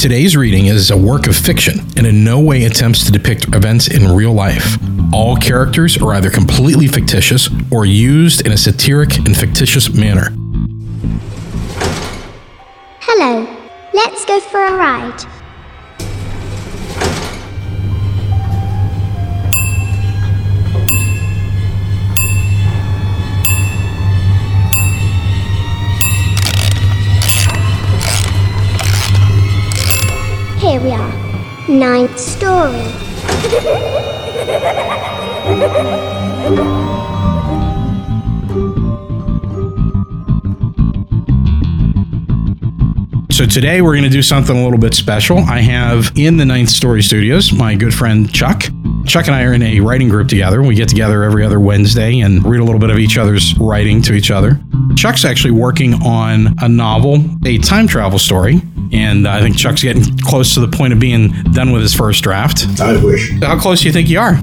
Today's reading is a work of fiction and in no way attempts to depict events in real life. All characters are either completely fictitious or used in a satiric and fictitious manner. Hello, let's go for a ride. Here we are. Ninth story. So today we're going to do something a little bit special. I have in the Ninth Story Studios my good friend Chuck. Chuck and I are in a writing group together. We get together every other Wednesday and read a little bit of each other's writing to each other. Chuck's actually working on a novel, a time travel story, and I think Chuck's getting close to the point of being done with his first draft. I wish. How close do you think you are?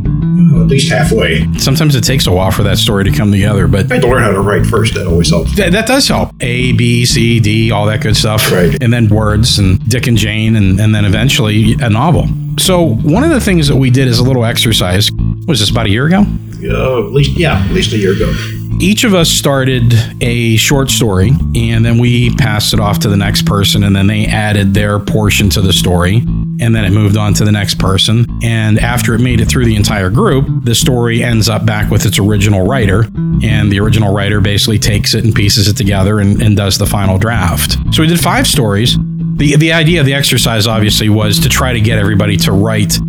Well, at least halfway. Sometimes it takes a while for that story to come together, but I had to learn how to write first. That always helps. Th- that does help. A, B, C, D, all that good stuff. Right. And then words and Dick and Jane, and, and then eventually a novel. So, one of the things that we did as a little exercise was this about a year ago? Uh, at least, yeah, at least a year ago. Each of us started a short story, and then we passed it off to the next person, and then they added their portion to the story, and then it moved on to the next person. And after it made it through the entire group, the story ends up back with its original writer, and the original writer basically takes it and pieces it together and, and does the final draft. So we did five stories. The, the idea of the exercise obviously was to try to get everybody to write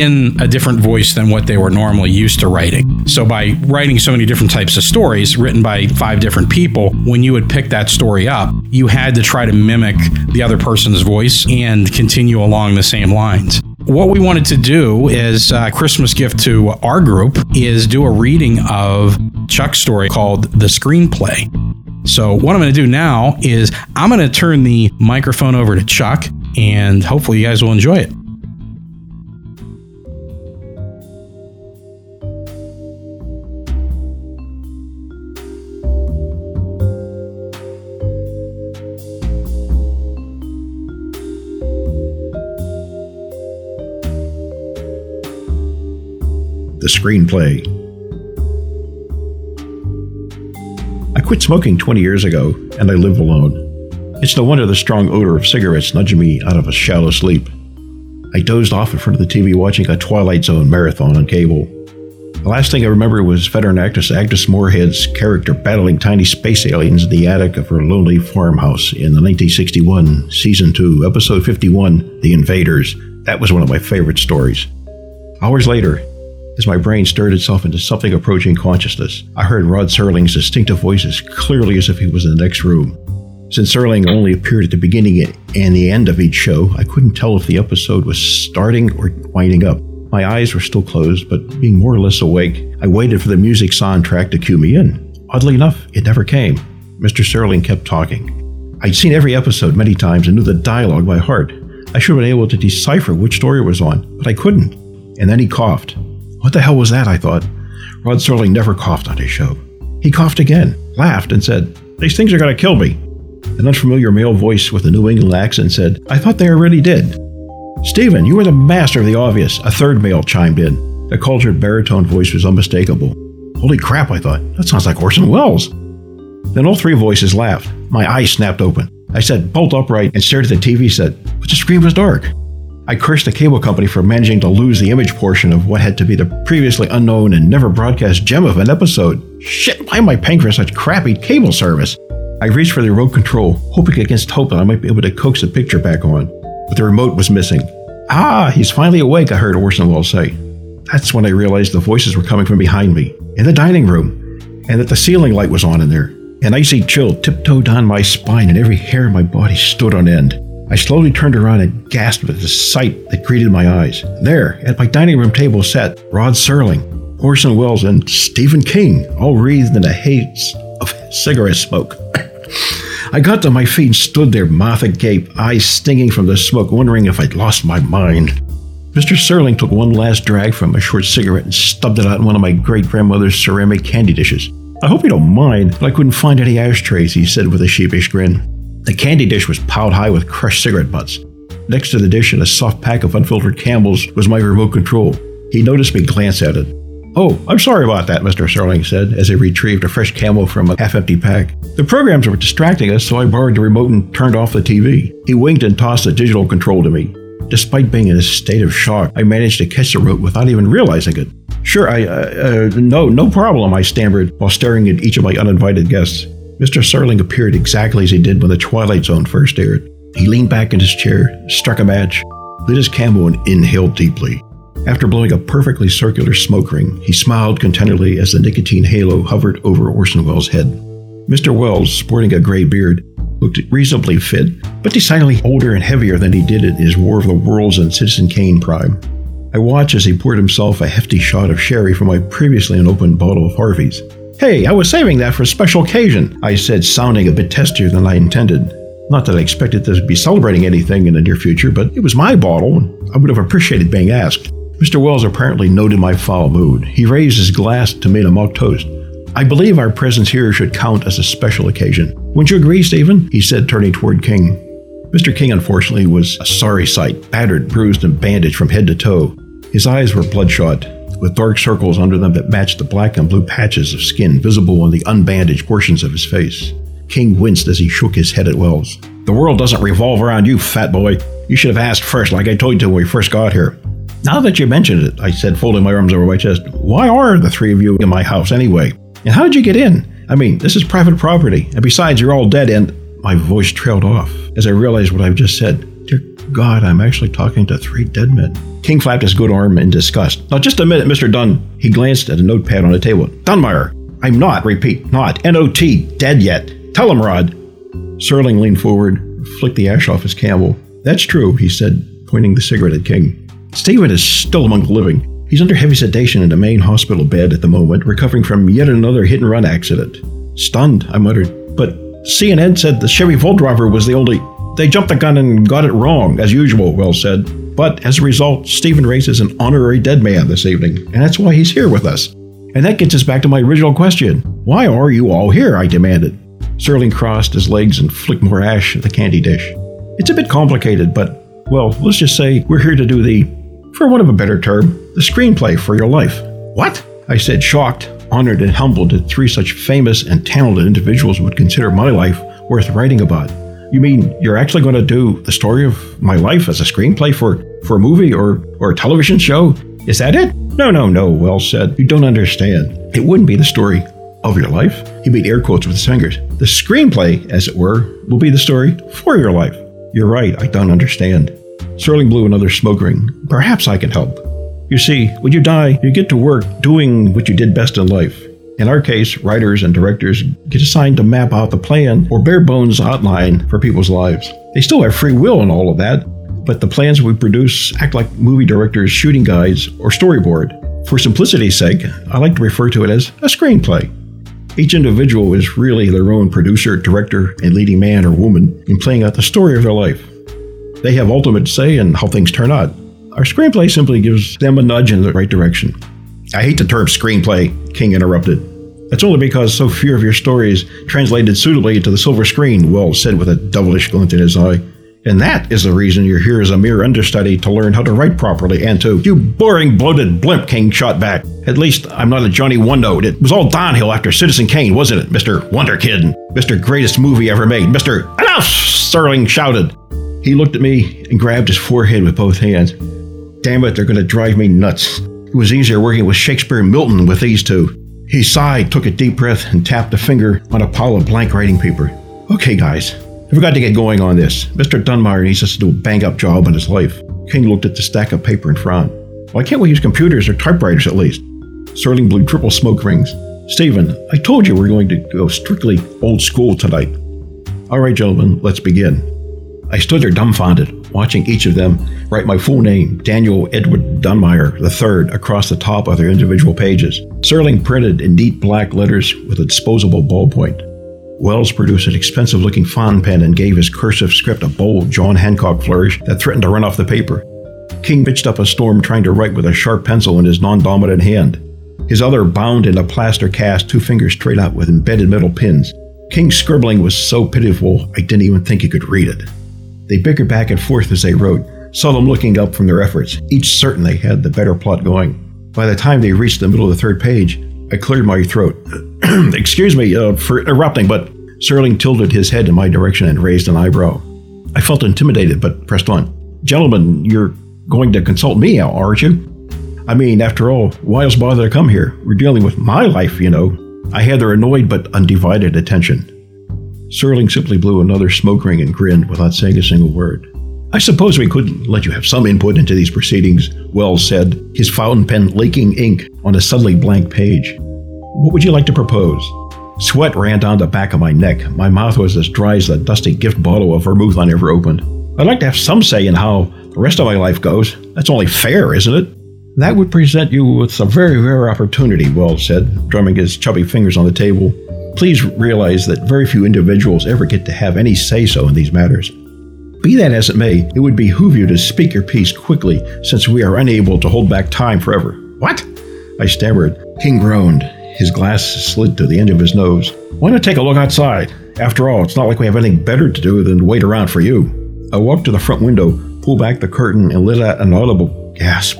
in a different voice than what they were normally used to writing. So, by writing so many different types of stories written by five different people, when you would pick that story up, you had to try to mimic the other person's voice and continue along the same lines. What we wanted to do is a Christmas gift to our group is do a reading of Chuck's story called The Screenplay. So, what I'm going to do now is I'm going to turn the microphone over to Chuck, and hopefully, you guys will enjoy it. Screenplay. I quit smoking 20 years ago, and I live alone. It's no wonder the strong odor of cigarettes nudged me out of a shallow sleep. I dozed off in front of the TV watching a Twilight Zone marathon on cable. The last thing I remember was veteran actress Agnes Moorehead's character battling tiny space aliens in the attic of her lonely farmhouse in the 1961 Season 2, Episode 51, The Invaders. That was one of my favorite stories. Hours later, as my brain stirred itself into something approaching consciousness, I heard Rod Serling's distinctive voice as clearly as if he was in the next room. Since Serling only appeared at the beginning and the end of each show, I couldn't tell if the episode was starting or winding up. My eyes were still closed, but being more or less awake, I waited for the music soundtrack to cue me in. Oddly enough, it never came. Mr. Serling kept talking. I'd seen every episode many times and knew the dialogue by heart. I should have been able to decipher which story it was on, but I couldn't. And then he coughed. What the hell was that? I thought. Rod Serling never coughed on his show. He coughed again, laughed, and said, These things are going to kill me. An unfamiliar male voice with a New England accent said, I thought they already did. Stephen, you were the master of the obvious. A third male chimed in. The cultured baritone voice was unmistakable. Holy crap, I thought. That sounds like Orson Welles. Then all three voices laughed. My eyes snapped open. I sat bolt upright and stared at the TV set, but the screen was dark. I cursed the cable company for managing to lose the image portion of what had to be the previously unknown and never broadcast gem of an episode. Shit, why am I paying for such crappy cable service? I reached for the remote control, hoping against hope that I might be able to coax the picture back on. But the remote was missing. Ah, he's finally awake, I heard Orson say. That's when I realized the voices were coming from behind me, in the dining room, and that the ceiling light was on in there. An icy chill tiptoed down my spine, and every hair in my body stood on end. I slowly turned around and gasped at the sight that greeted my eyes. There, at my dining room table, sat Rod Serling, Orson Welles, and Stephen King, all wreathed in a haze of cigarette smoke. I got to my feet and stood there, mouth agape, eyes stinging from the smoke, wondering if I'd lost my mind. Mr. Serling took one last drag from a short cigarette and stubbed it out in one of my great grandmother's ceramic candy dishes. I hope you don't mind, but I couldn't find any ashtrays, he said with a sheepish grin. The candy dish was piled high with crushed cigarette butts. Next to the dish in a soft pack of unfiltered Camels was my remote control. He noticed me glance at it. Oh, I'm sorry about that, Mr. Serling said as he retrieved a fresh camel from a half empty pack. The programs were distracting us, so I borrowed the remote and turned off the TV. He winked and tossed the digital control to me. Despite being in a state of shock, I managed to catch the remote without even realizing it. Sure, I, uh, uh, no, no problem, I stammered while staring at each of my uninvited guests. Mr. Serling appeared exactly as he did when The Twilight Zone first aired. He leaned back in his chair, struck a match, lit his camel, and inhaled deeply. After blowing a perfectly circular smoke ring, he smiled contentedly as the nicotine halo hovered over Orson Welles' head. Mr. Welles, sporting a gray beard, looked reasonably fit, but decidedly older and heavier than he did in his War of the Worlds and Citizen Kane prime. I watched as he poured himself a hefty shot of sherry from my previously unopened bottle of Harvey's. Hey, I was saving that for a special occasion, I said, sounding a bit testier than I intended. Not that I expected to be celebrating anything in the near future, but it was my bottle, and I would have appreciated being asked. Mr. Welles apparently noted my foul mood. He raised his glass to me a mock toast. I believe our presence here should count as a special occasion. Wouldn't you agree, Stephen? He said, turning toward King. Mr. King, unfortunately, was a sorry sight, battered, bruised, and bandaged from head to toe. His eyes were bloodshot, with dark circles under them that matched the black and blue patches of skin visible on the unbandaged portions of his face. King winced as he shook his head at Welles. The world doesn't revolve around you, fat boy. You should have asked first, like I told you when we first got here. Now that you mentioned it, I said, folding my arms over my chest, why are the three of you in my house anyway? And how did you get in? I mean, this is private property. And besides, you're all dead, and my voice trailed off as I realized what I've just said. God, I'm actually talking to three dead men. King flapped his good arm in disgust. Now, just a minute, Mr. Dunn. He glanced at a notepad on the table. Dunmire, I'm not, repeat, not, N-O-T, dead yet. Tell him, Rod. Serling leaned forward, flicked the ash off his camel. That's true, he said, pointing the cigarette at King. Stephen is still among the living. He's under heavy sedation in a Maine hospital bed at the moment, recovering from yet another hit and run accident. Stunned, I muttered. But CNN said the Chevy Volt driver was the only. They jumped the gun and got it wrong, as usual, Welles said. But as a result, Stephen Race is an honorary dead man this evening, and that's why he's here with us. And that gets us back to my original question Why are you all here? I demanded. Serling crossed his legs and flicked more ash at the candy dish. It's a bit complicated, but, well, let's just say we're here to do the, for want of a better term, the screenplay for your life. What? I said, shocked, honored, and humbled that three such famous and talented individuals would consider my life worth writing about. You mean you're actually going to do the story of my life as a screenplay for, for a movie or, or a television show? Is that it? No, no, no, Welles said. You don't understand. It wouldn't be the story of your life. He made air quotes with his fingers. The screenplay, as it were, will be the story for your life. You're right, I don't understand. Serling blew another smoke ring. Perhaps I can help. You see, when you die, you get to work doing what you did best in life. In our case, writers and directors get assigned to map out the plan or bare bones outline for people's lives. They still have free will and all of that, but the plans we produce act like movie directors' shooting guides or storyboard. For simplicity's sake, I like to refer to it as a screenplay. Each individual is really their own producer, director, and leading man or woman in playing out the story of their life. They have ultimate say in how things turn out. Our screenplay simply gives them a nudge in the right direction. I hate the term screenplay, King interrupted. That's only because so few of your stories translated suitably to the silver screen, Welles said with a devilish glint in his eye. And that is the reason you're here as a mere understudy to learn how to write properly and to. You boring, bloated blimp, King shot back. At least I'm not a Johnny One Note. It was all downhill after Citizen Kane, wasn't it, Mr. Wonder Kid? Mr. Greatest Movie Ever Made. Mr. Enough! Serling shouted. He looked at me and grabbed his forehead with both hands. Damn it, they're going to drive me nuts. It was easier working with Shakespeare and Milton with these two. He sighed, took a deep breath, and tapped a finger on a pile of blank writing paper. Okay, guys, I forgot to get going on this. Mr. Dunmire needs us to do a bang up job in his life. King looked at the stack of paper in front. Why can't we use computers or typewriters at least? Serling blew triple smoke rings. Stephen, I told you we're going to go strictly old school tonight. All right, gentlemen, let's begin. I stood there dumbfounded, watching each of them write my full name, Daniel Edward Dunmire III, across the top of their individual pages. Serling printed in neat black letters with a disposable ballpoint. Welles produced an expensive looking font pen and gave his cursive script a bold John Hancock flourish that threatened to run off the paper. King bitched up a storm trying to write with a sharp pencil in his non dominant hand. His other bound in a plaster cast, two fingers straight out with embedded metal pins. King's scribbling was so pitiful I didn't even think he could read it. They bickered back and forth as they wrote, seldom looking up from their efforts, each certain they had the better plot going. By the time they reached the middle of the third page, I cleared my throat. Excuse me uh, for interrupting, but Serling tilted his head in my direction and raised an eyebrow. I felt intimidated, but pressed on. Gentlemen, you're going to consult me, now, aren't you? I mean, after all, why else bother to come here? We're dealing with my life, you know. I had their annoyed but undivided attention. Serling simply blew another smoke ring and grinned without saying a single word. I suppose we could let you have some input into these proceedings, Welles said, his fountain pen leaking ink on a suddenly blank page. What would you like to propose? Sweat ran down the back of my neck. My mouth was as dry as the dusty gift bottle of vermouth I never opened. I'd like to have some say in how the rest of my life goes. That's only fair, isn't it? That would present you with a very rare opportunity, Welles said, drumming his chubby fingers on the table. Please realize that very few individuals ever get to have any say so in these matters. Be that as it may, it would behoove you to speak your piece quickly, since we are unable to hold back time forever. What? I stammered. King groaned. His glass slid to the end of his nose. Why not take a look outside? After all, it's not like we have anything better to do than wait around for you. I walked to the front window, pulled back the curtain, and let out an audible gasp.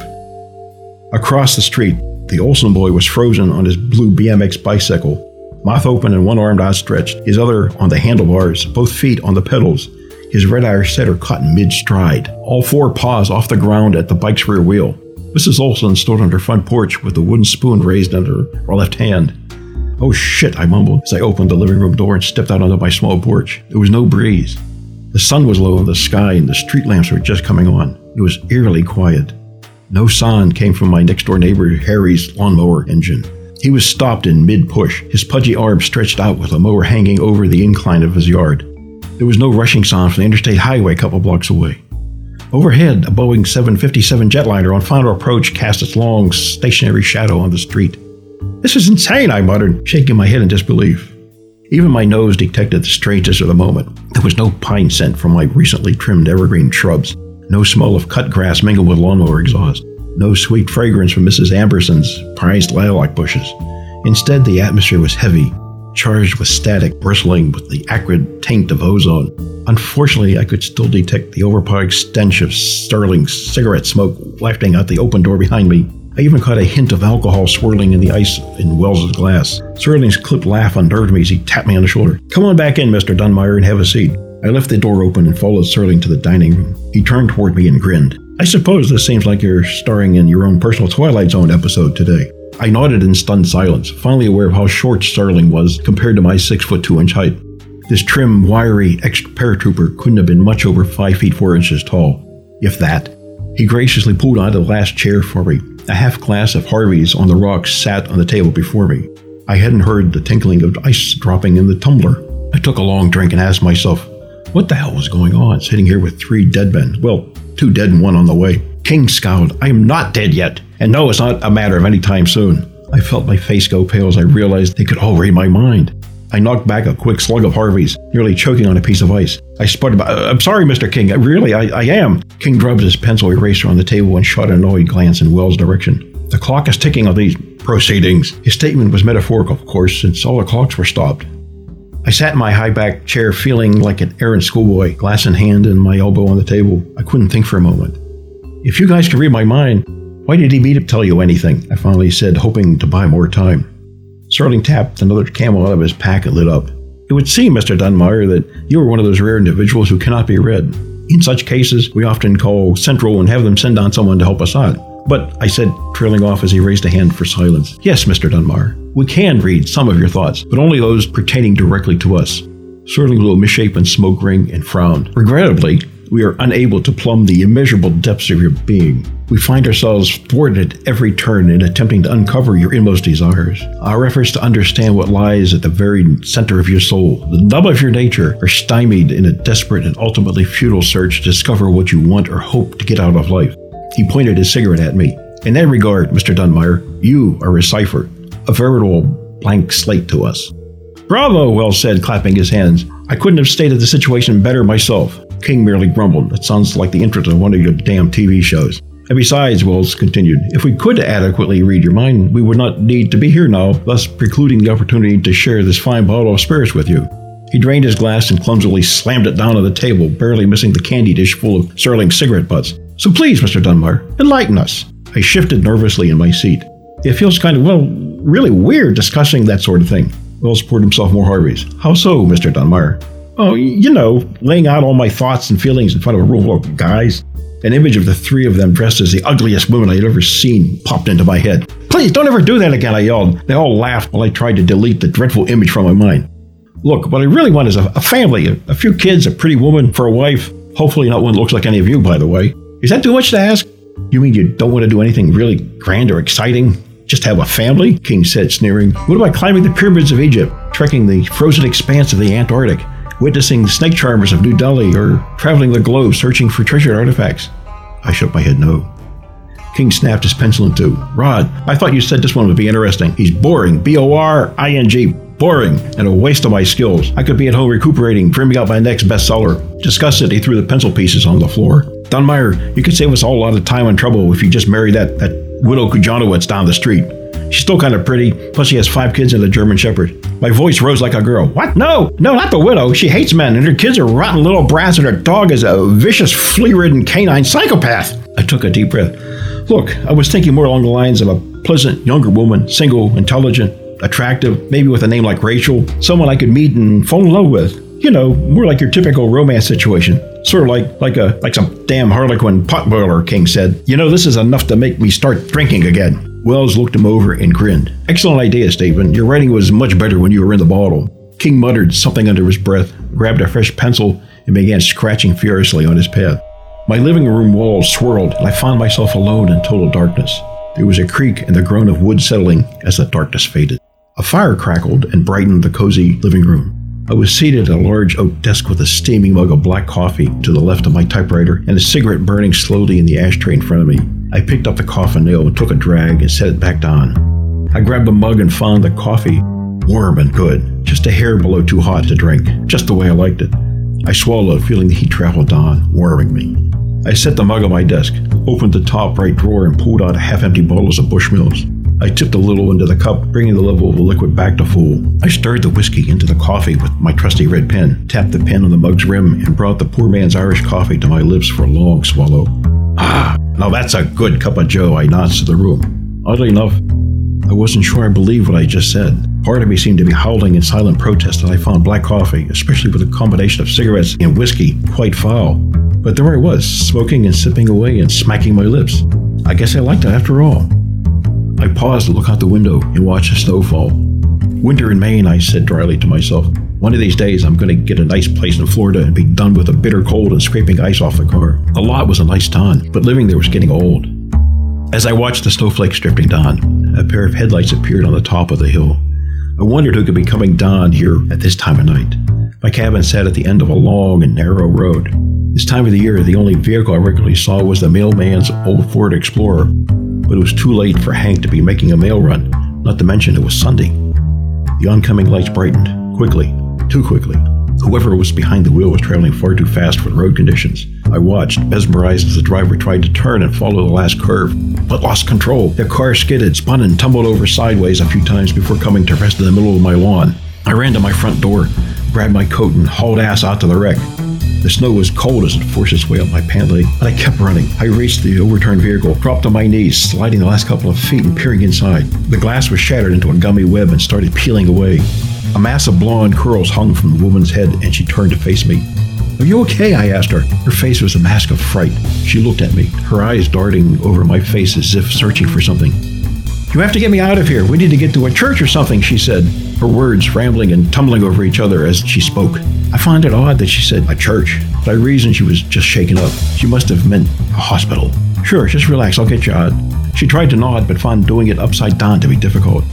Across the street, the Olson boy was frozen on his blue BMX bicycle, mouth open and one arm outstretched, his other on the handlebars, both feet on the pedals, his red Irish setter caught in mid stride, all four paws off the ground at the bike's rear wheel. Mrs. Olson stood on her front porch with a wooden spoon raised under her left hand. Oh shit, I mumbled as I opened the living room door and stepped out onto my small porch. There was no breeze. The sun was low in the sky and the street lamps were just coming on. It was eerily quiet. No sound came from my next door neighbor Harry's lawnmower engine. He was stopped in mid push, his pudgy arm stretched out with a mower hanging over the incline of his yard. There was no rushing sound from the interstate highway a couple blocks away. Overhead, a Boeing 757 jetliner on final approach cast its long, stationary shadow on the street. This is insane, I muttered, shaking my head in disbelief. Even my nose detected the strangeness of the moment. There was no pine scent from my recently trimmed evergreen shrubs, no smell of cut grass mingled with lawnmower exhaust, no sweet fragrance from Mrs. Amberson's prized lilac bushes. Instead, the atmosphere was heavy, charged with static, bristling with the acrid taint of ozone. Unfortunately, I could still detect the overpowering stench of Serling cigarette smoke wafting out the open door behind me. I even caught a hint of alcohol swirling in the ice in Welles's glass. Serling's clipped laugh unnerved me as he tapped me on the shoulder. Come on back in, Mr. Dunmire, and have a seat. I left the door open and followed Serling to the dining room. He turned toward me and grinned. I suppose this seems like you're starring in your own personal Twilight Zone episode today. I nodded in stunned silence, finally aware of how short Serling was compared to my six foot two inch height. This trim, wiry ex paratrooper couldn't have been much over five feet four inches tall, if that. He graciously pulled out the last chair for me. A half glass of Harvey's on the rocks sat on the table before me. I hadn't heard the tinkling of ice dropping in the tumbler. I took a long drink and asked myself, what the hell was going on, sitting here with three dead men? Well, two dead and one on the way. King scowled. I am not dead yet. And no, it's not a matter of any time soon. I felt my face go pale as I realized they could all read my mind. I knocked back a quick slug of Harvey's, nearly choking on a piece of ice. I sputtered, uh, I'm sorry, Mr. King. I, really, I, I am. King drubbed his pencil eraser on the table and shot an annoyed glance in Welles' direction. The clock is ticking on these proceedings. His statement was metaphorical, of course, since all the clocks were stopped. I sat in my high back chair feeling like an errant schoolboy, glass in hand and my elbow on the table. I couldn't think for a moment. If you guys can read my mind, why did he meet to tell you anything? I finally said, hoping to buy more time. Serling tapped another camel out of his pack and lit up. It would seem, Mr. Dunmire, that you are one of those rare individuals who cannot be read. In such cases, we often call Central and have them send on someone to help us out. But I said, trailing off as he raised a hand for silence. Yes, Mr. Dunmire, we can read some of your thoughts, but only those pertaining directly to us. Serling blew a misshapen smoke ring and frowned. Regrettably, we are unable to plumb the immeasurable depths of your being. We find ourselves thwarted at every turn in attempting to uncover your inmost desires. Our efforts to understand what lies at the very center of your soul, the nub of your nature, are stymied in a desperate and ultimately futile search to discover what you want or hope to get out of life. He pointed his cigarette at me. In that regard, Mr. Dunmire, you are a cipher, a veritable blank slate to us. Bravo, Welles said, clapping his hands. I couldn't have stated the situation better myself. King merely grumbled. That sounds like the intro to one of your damn TV shows. And besides, Welles continued, if we could adequately read your mind, we would not need to be here now, thus precluding the opportunity to share this fine bottle of spirits with you. He drained his glass and clumsily slammed it down on the table, barely missing the candy dish full of Serling cigarette butts. So please, Mr. Dunbar, enlighten us. I shifted nervously in my seat. It feels kind of, well, really weird discussing that sort of thing. Welles poured himself more Harveys. How so, Mr. Dunbar? Oh, you know, laying out all my thoughts and feelings in front of a room full of guys. An image of the three of them dressed as the ugliest women I had ever seen popped into my head. Please don't ever do that again, I yelled. They all laughed while I tried to delete the dreadful image from my mind. Look, what I really want is a, a family, a, a few kids, a pretty woman for a wife. Hopefully, not one that looks like any of you, by the way. Is that too much to ask? You mean you don't want to do anything really grand or exciting? Just have a family? King said, sneering. What about climbing the pyramids of Egypt, trekking the frozen expanse of the Antarctic, witnessing the snake charmers of New Delhi, or traveling the globe searching for treasured artifacts? I shook my head no. King snapped his pencil in two. Rod, I thought you said this one would be interesting. He's boring. B O R I N G. Boring and a waste of my skills. I could be at home recuperating, dreaming out my next bestseller. Disgusted, he threw the pencil pieces on the floor. Dunmeyer, you could save us all a lot of time and trouble if you just marry that, that widow Kujanowitz down the street. She's still kind of pretty, plus she has five kids and a German Shepherd. My voice rose like a girl. What? No, no, not the widow. She hates men, and her kids are rotten little brats, and her dog is a vicious, flea ridden canine psychopath. I took a deep breath. Look, I was thinking more along the lines of a pleasant younger woman, single, intelligent, attractive, maybe with a name like Rachel, someone I could meet and fall in love with. You know, more like your typical romance situation. Sort of like like a like some damn harlequin potboiler, King said. You know, this is enough to make me start drinking again. Welles looked him over and grinned. Excellent idea, Stephen. Your writing was much better when you were in the bottle. King muttered something under his breath, grabbed a fresh pencil, and began scratching furiously on his pad. My living room walls swirled, and I found myself alone in total darkness. There was a creak and the groan of wood settling as the darkness faded. A fire crackled and brightened the cozy living room. I was seated at a large oak desk with a steaming mug of black coffee to the left of my typewriter and a cigarette burning slowly in the ashtray in front of me. I picked up the coffin nail and took a drag and set it back down. I grabbed the mug and found the coffee warm and good, just a hair below too hot to drink, just the way I liked it. I swallowed, feeling the heat travel down, warming me. I set the mug on my desk, opened the top right drawer, and pulled out a half empty bottles of Bushmills. I tipped a little into the cup, bringing the level of the liquid back to full. I stirred the whiskey into the coffee with my trusty red pen, tapped the pen on the mug's rim, and brought the poor man's Irish coffee to my lips for a long swallow. Ah, now that's a good cup of joe, I nodded to the room. Oddly enough, I wasn't sure I believed what I just said. Part of me seemed to be howling in silent protest that I found black coffee, especially with a combination of cigarettes and whiskey, quite foul. But there I was, smoking and sipping away and smacking my lips. I guess I liked it after all. I paused to look out the window and watch the snow fall. Winter in Maine, I said dryly to myself. One of these days, I'm going to get a nice place in Florida and be done with the bitter cold and scraping ice off the car. The lot was a nice town, but living there was getting old. As I watched the snowflakes drifting down, a pair of headlights appeared on the top of the hill. I wondered who could be coming down here at this time of night. My cabin sat at the end of a long and narrow road. This time of the year, the only vehicle I regularly saw was the mailman's old Ford Explorer, but it was too late for Hank to be making a mail run, not to mention it was Sunday. The oncoming lights brightened, quickly, too quickly. Whoever was behind the wheel was traveling far too fast for the road conditions. I watched, mesmerized as the driver tried to turn and follow the last curve, but lost control. The car skidded, spun, and tumbled over sideways a few times before coming to rest in the middle of my lawn. I ran to my front door, grabbed my coat, and hauled ass out to the wreck. The snow was cold as it forced its way up my pant leg, but I kept running. I reached the overturned vehicle, dropped on my knees, sliding the last couple of feet and peering inside. The glass was shattered into a gummy web and started peeling away. A mass of blonde curls hung from the woman's head, and she turned to face me. Are you okay? I asked her. Her face was a mask of fright. She looked at me, her eyes darting over my face as if searching for something. You have to get me out of here. We need to get to a church or something, she said, her words rambling and tumbling over each other as she spoke. I find it odd that she said a church, but I reasoned she was just shaken up. She must have meant a hospital. Sure, just relax, I'll get you out. She tried to nod, but found doing it upside down to be difficult.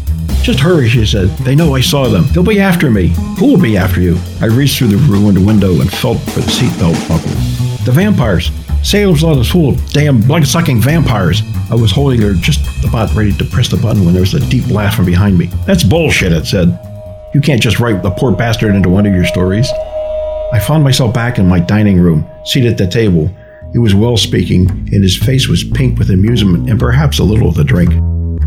Just hurry, she said. They know I saw them. They'll be after me. Who will be after you? I reached through the ruined window and felt for the seatbelt buckle. The vampires. Salem's Lot is full of damn blood-sucking vampires. I was holding her just about ready to press the button when there was a deep laugh from behind me. That's bullshit, it said. You can't just write the poor bastard into one of your stories. I found myself back in my dining room, seated at the table. He was well speaking, and his face was pink with amusement and perhaps a little of the drink.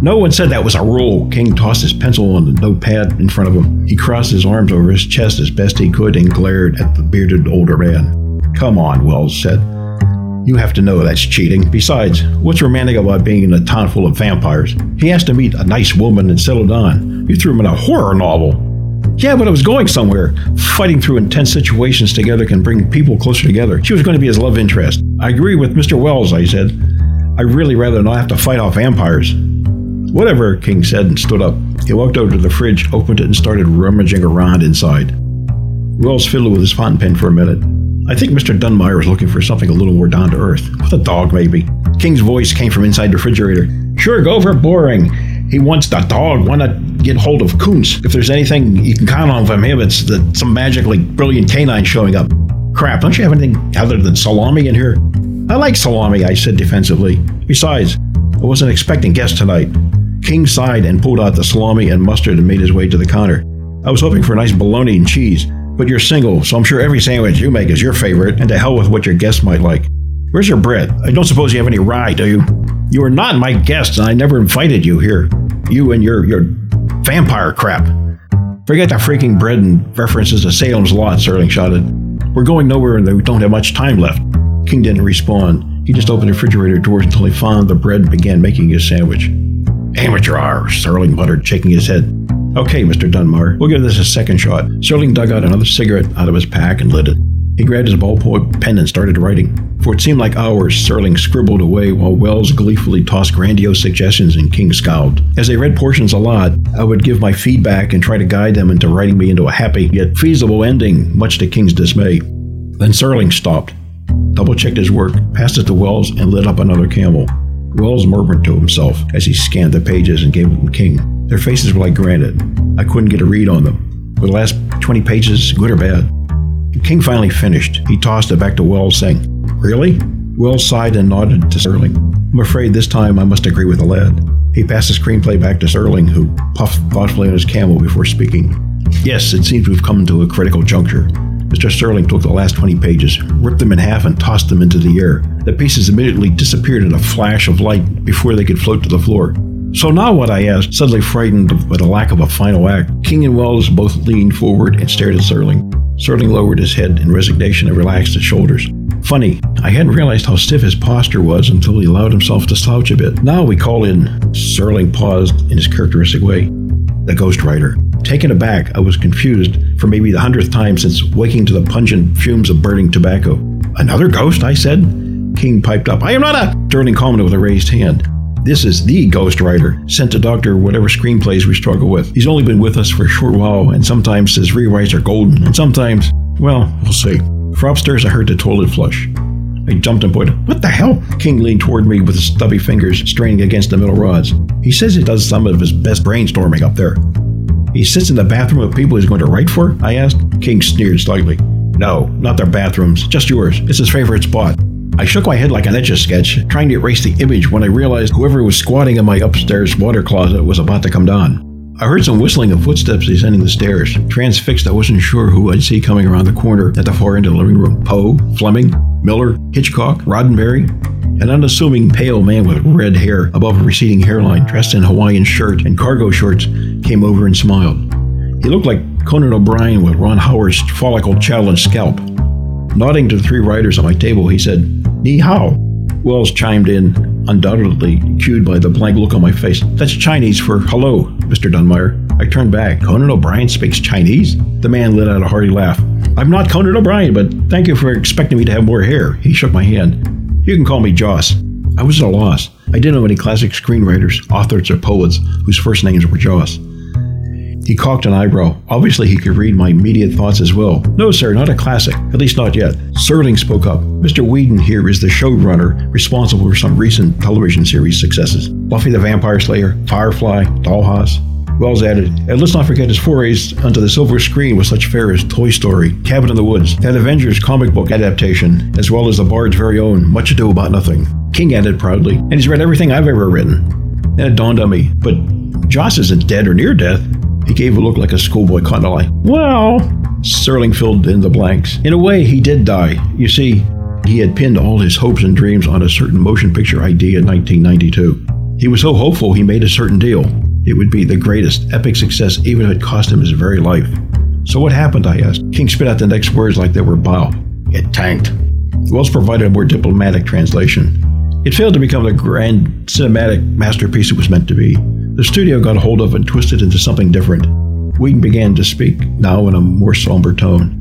No one said that was a rule. King tossed his pencil on the notepad in front of him. He crossed his arms over his chest as best he could and glared at the bearded older man. Come on, Welles said. You have to know that's cheating. Besides, what's romantic about being in a town full of vampires? He has to meet a nice woman and settle down. You threw him in a horror novel. Yeah, but I was going somewhere. Fighting through intense situations together can bring people closer together. She was going to be his love interest. I agree with Mr. Welles, I said. I'd really rather not have to fight off vampires. Whatever, King said and stood up. He walked over to the fridge, opened it, and started rummaging around inside. Welles fiddled with his fountain pen for a minute. I think Mr. Dunmire is looking for something a little more down to earth. With a dog, maybe. King's voice came from inside the refrigerator. Sure, go for boring. He wants the dog. Why not get hold of Koontz? If there's anything you can count on from him, it's the, some magically brilliant canine showing up. Crap, don't you have anything other than salami in here? I like salami, I said defensively. Besides, I wasn't expecting guests tonight. King sighed and pulled out the salami and mustard and made his way to the counter. I was hoping for a nice bologna and cheese, but you're single, so I'm sure every sandwich you make is your favorite, and to hell with what your guests might like. Where's your bread? I don't suppose you have any rye, do you? You are not my guest, and I never invited you here. You and your your vampire crap. Forget the freaking bread and references to Salem's Lot, Serling shouted. We're going nowhere and we don't have much time left. King didn't respond. He just opened the refrigerator doors until he found the bread and began making his sandwich. Amateur hour, Serling muttered, shaking his head. Okay, Mr. Dunmire, we'll give this a second shot. Serling dug out another cigarette out of his pack and lit it. He grabbed his ballpoint pen and started writing. For it seemed like hours, Serling scribbled away while Welles gleefully tossed grandiose suggestions and King scowled. As they read portions aloud, I would give my feedback and try to guide them into writing me into a happy yet feasible ending, much to King's dismay. Then Serling stopped, double checked his work, passed it to Welles, and lit up another camel. Welles murmured to himself as he scanned the pages and gave them King. Their faces were like granite. I couldn't get a read on them. Were the last 20 pages good or bad? King finally finished. He tossed it back to Welles, saying, Really? Welles sighed and nodded to Serling. I'm afraid this time I must agree with the lad. He passed the screenplay back to Serling, who puffed thoughtfully on his camel before speaking. Yes, it seems we've come to a critical juncture. Mr. Serling took the last 20 pages, ripped them in half, and tossed them into the air. The pieces immediately disappeared in a flash of light before they could float to the floor. So now what I asked, suddenly frightened by the lack of a final act, King and Welles both leaned forward and stared at Serling. Serling lowered his head in resignation and relaxed his shoulders. Funny, I hadn't realized how stiff his posture was until he allowed himself to slouch a bit. Now we call in. Serling paused in his characteristic way. The ghostwriter. Taken aback, I was confused for maybe the hundredth time since waking to the pungent fumes of burning tobacco. Another ghost, I said. King piped up. I am not a. Serling commented with a raised hand. This is the ghostwriter, sent to doctor whatever screenplays we struggle with. He's only been with us for a short while, and sometimes his rewrites are golden, and sometimes, well, we'll see. From upstairs, I heard the toilet flush. I jumped and pointed. What the hell? King leaned toward me with his stubby fingers straining against the metal rods. He says he does some of his best brainstorming up there. He sits in the bathroom of people he's going to write for? I asked. King sneered slightly. No, not their bathrooms, just yours. It's his favorite spot. I shook my head like an etch a sketch, trying to erase the image when I realized whoever was squatting in my upstairs water closet was about to come down. I heard some whistling of footsteps descending the stairs. Transfixed, I wasn't sure who I'd see coming around the corner at the far end of the living room. Poe, Fleming, Miller, Hitchcock, Roddenberry, an unassuming pale man with red hair above a receding hairline, dressed in Hawaiian shirt and cargo shorts, came over and smiled. He looked like Conan O'Brien with Ron Howard's follicle challenged scalp. Nodding to the three writers at my table, he said, Ni hao. Welles chimed in, undoubtedly cued by the blank look on my face. That's Chinese for hello, Mr. Dunmire. I turned back. Conan O'Brien speaks Chinese? The man let out a hearty laugh. I'm not Conan O'Brien, but thank you for expecting me to have more hair. He shook my hand. You can call me Joss. I was at a loss. I didn't know any classic screenwriters, authors, or poets whose first names were Joss. He cocked an eyebrow. Obviously, he could read my immediate thoughts as well. No, sir, not a classic. At least not yet. Serling spoke up. Mr. Whedon here is the showrunner responsible for some recent television series successes Buffy the Vampire Slayer, Firefly, Dollhouse. Welles added, and let's not forget his forays onto the silver screen with such fare as Toy Story, Cabin in the Woods, that Avengers comic book adaptation, as well as the Bard's very own Much Ado About Nothing. King added proudly, and he's read everything I've ever written. Then it dawned on me, but Joss isn't dead or near death. He gave a look like a schoolboy kind of like. Well, Serling filled in the blanks. In a way, he did die. You see, he had pinned all his hopes and dreams on a certain motion picture idea in 1992. He was so hopeful he made a certain deal. It would be the greatest, epic success, even if it cost him his very life. So what happened, I asked. King spit out the next words like they were bile. It tanked. Wells provided a more diplomatic translation. It failed to become the grand cinematic masterpiece it was meant to be. The studio got a hold of and twisted into something different. Whedon began to speak, now in a more somber tone.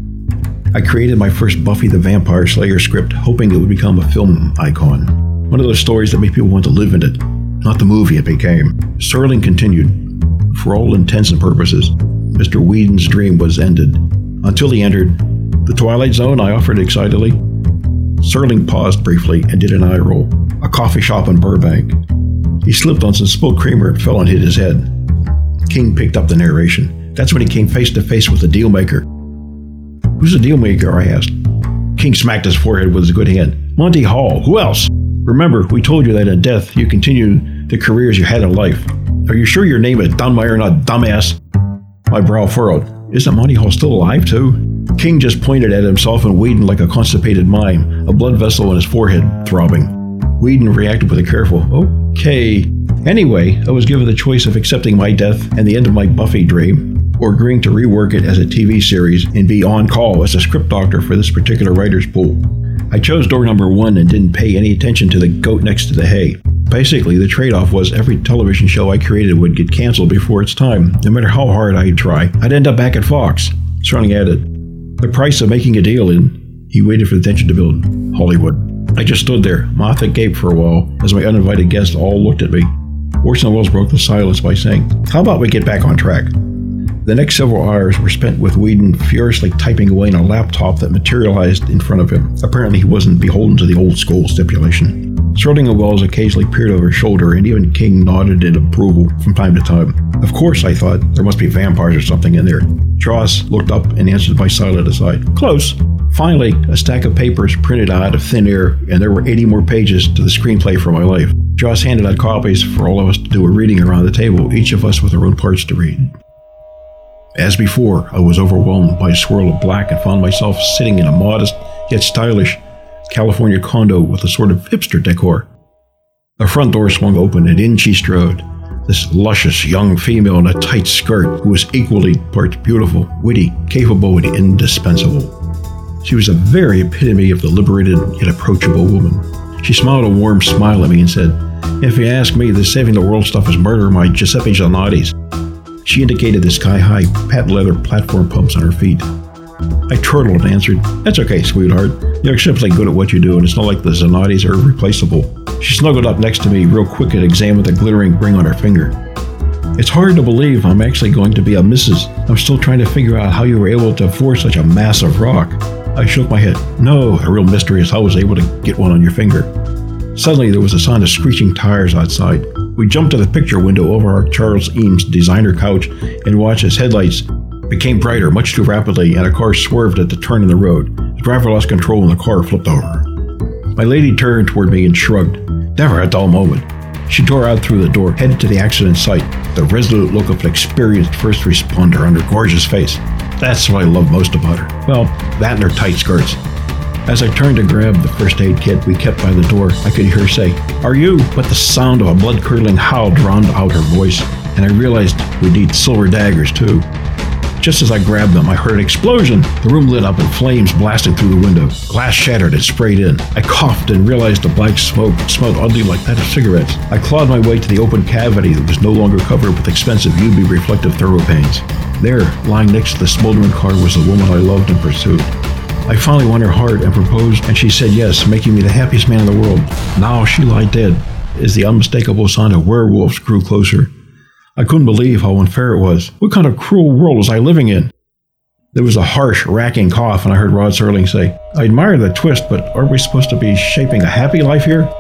I created my first Buffy the Vampire Slayer script, hoping it would become a film icon. One of those stories that make people want to live in it, not the movie it became. Serling continued. For all intents and purposes, Mr. Whedon's dream was ended. Until he entered the Twilight Zone, I offered excitedly. Serling paused briefly and did an eye roll. A coffee shop in Burbank. He slipped on some spilled creamer and fell and hit his head. King picked up the narration. That's when he came face to face with the dealmaker. Who's the dealmaker? I asked. King smacked his forehead with his good hand. Monty Hall. Who else? Remember, we told you that in death you continue the careers you had in life. Are you sure your name is Dunmeyer, not Dumbass? My brow furrowed. Isn't Monty Hall still alive, too? King just pointed at himself and Whedon like a constipated mime, a blood vessel in his forehead throbbing. Whedon reacted with a careful, oh, okay. Anyway, I was given the choice of accepting my death and the end of my Buffy dream, or agreeing to rework it as a TV series and be on call as a script doctor for this particular writer's pool. I chose door number one and didn't pay any attention to the goat next to the hay. Basically, the trade off was every television show I created would get canceled before its time. No matter how hard I'd try, I'd end up back at Fox. Strong added, The price of making a deal in, he waited for the tension to build, Hollywood. I just stood there, mouth agape for a while, as my uninvited guests all looked at me. Orson Welles broke the silence by saying, How about we get back on track? The next several hours were spent with Whedon furiously typing away on a laptop that materialized in front of him. Apparently, he wasn't beholden to the old school stipulation. Serling and Welles occasionally peered over his shoulder, and even King nodded in approval from time to time. Of course, I thought, there must be vampires or something in there. Joss looked up and answered my silent aside. Close. Finally, a stack of papers printed out of thin air, and there were 80 more pages to the screenplay for my life. Joss handed out copies for all of us to do a reading around the table, each of us with our own parts to read. As before, I was overwhelmed by a swirl of black and found myself sitting in a modest yet stylish California condo with a sort of hipster decor. A front door swung open and in she strode, this luscious young female in a tight skirt who was equally parts beautiful, witty, capable, and indispensable. She was a very epitome of the liberated yet approachable woman. She smiled a warm smile at me and said, If you ask me, the saving the world stuff is murder, my Giuseppe Zanottes. She indicated the sky high patent leather platform pumps on her feet. I turtled and answered, That's okay, sweetheart. You're exceptionally good at what you do, and it's not like the Zanottis are replaceable. She snuggled up next to me real quick and examined the glittering ring on her finger. It's hard to believe I'm actually going to be a Mrs. I'm still trying to figure out how you were able to afford such a massive rock. I shook my head. No, the real mystery is how I was able to get one on your finger. Suddenly, there was a sound of screeching tires outside. We jumped to the picture window over our Charles Eames designer couch and watched as headlights became brighter much too rapidly and a car swerved at the turn in the road. The driver lost control and the car flipped over. My lady turned toward me and shrugged. Never a dull moment. She tore out through the door, headed to the accident site, the resolute look of an experienced first responder on her gorgeous face. That's what I love most about her. Well, that and her tight skirts. As I turned to grab the first aid kit we kept by the door, I could hear her say, Are you? But the sound of a blood curdling howl drowned out her voice, and I realized we'd need silver daggers too. Just as I grabbed them, I heard an explosion. The room lit up and flames blasted through the window. Glass shattered and sprayed in. I coughed and realized the black smoke smelled oddly like that of cigarettes. I clawed my way to the open cavity that was no longer covered with expensive UV reflective thermopanes. There, lying next to the smoldering car, was the woman I loved and pursued. I finally won her heart and proposed, and she said yes, making me the happiest man in the world. Now she lay dead as the unmistakable sign of werewolves grew closer. I couldn't believe how unfair it was. What kind of cruel world was I living in? There was a harsh, racking cough, and I heard Rod Serling say, I admire the twist, but aren't we supposed to be shaping a happy life here?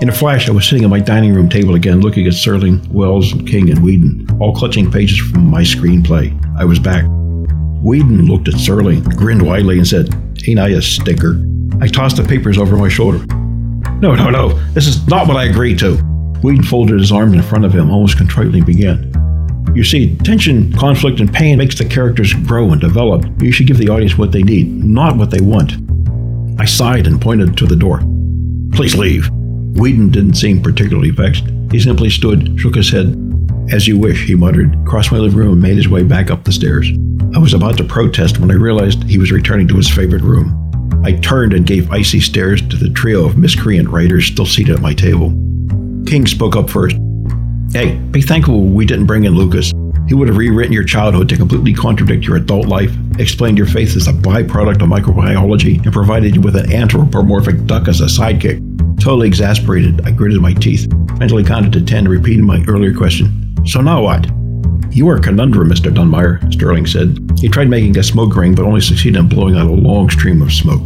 In a flash, I was sitting at my dining room table again, looking at Serling, Welles, King, and Whedon, all clutching pages from my screenplay. I was back. Whedon looked at Serling, grinned widely, and said, Ain't I a stinker? I tossed the papers over my shoulder. No, no, no, this is not what I agreed to. Whedon folded his arms in front of him, almost contritely began. You see, tension, conflict, and pain makes the characters grow and develop. You should give the audience what they need, not what they want. I sighed and pointed to the door. Please leave. Whedon didn't seem particularly vexed. He simply stood, shook his head. As you wish, he muttered, crossed my living room, and made his way back up the stairs. I was about to protest when I realized he was returning to his favorite room. I turned and gave icy stares to the trio of miscreant writers still seated at my table. King spoke up first. Hey, be thankful we didn't bring in Lucas. He would have rewritten your childhood to completely contradict your adult life, explained your faith as a byproduct of microbiology, and provided you with an anthropomorphic duck as a sidekick. Totally exasperated, I gritted my teeth, mentally counted to ten, repeating my earlier question. So now what? You are a conundrum, Mr. Dunmire, Serling said. He tried making a smoke ring, but only succeeded in blowing out a long stream of smoke.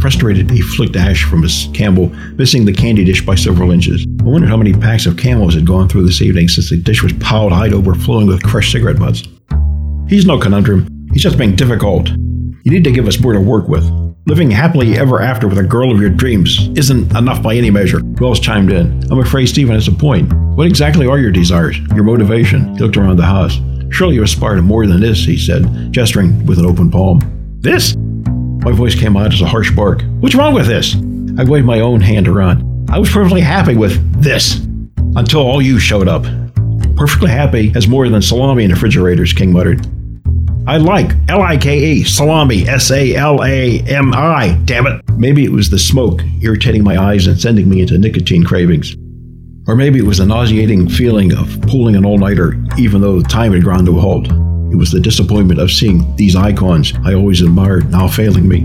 Frustrated, he flicked ash from his Camel, missing the candy dish by several inches. I wondered how many packs of Camels had gone through this evening since the dish was piled high overflowing with crushed cigarette butts. He's no conundrum. He's just being difficult. You need to give us more to work with. Living happily ever after with a girl of your dreams isn't enough by any measure. Welles chimed in. I'm afraid Stephen has a point. What exactly are your desires, your motivation? He looked around the house. Surely you aspire to more than this, he said, gesturing with an open palm. This? My voice came out as a harsh bark. What's wrong with this? I waved my own hand around. I was perfectly happy with this until all you showed up. Perfectly happy has more than salami in refrigerators, King muttered. I like L I K E, salami, S A L A M I, damn it. Maybe it was the smoke irritating my eyes and sending me into nicotine cravings. Or maybe it was the nauseating feeling of pulling an all nighter, even though the time had ground to a halt. It was the disappointment of seeing these icons I always admired now failing me.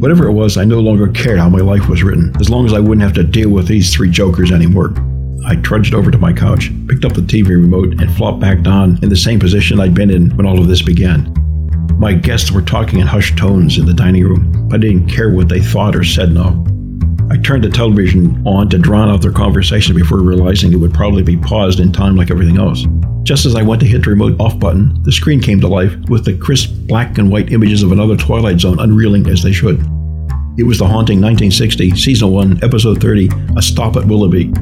Whatever it was, I no longer cared how my life was written, as long as I wouldn't have to deal with these three jokers anymore. I trudged over to my couch, picked up the TV remote, and flopped back down in the same position I'd been in when all of this began. My guests were talking in hushed tones in the dining room. I didn't care what they thought or said now. I turned the television on to drown out their conversation before realizing it would probably be paused in time like everything else. Just as I went to hit the remote off button, the screen came to life with the crisp black and white images of another Twilight Zone unreeling as they should. It was the haunting 1960, Season 1, Episode 30, A Stop at Willoughby.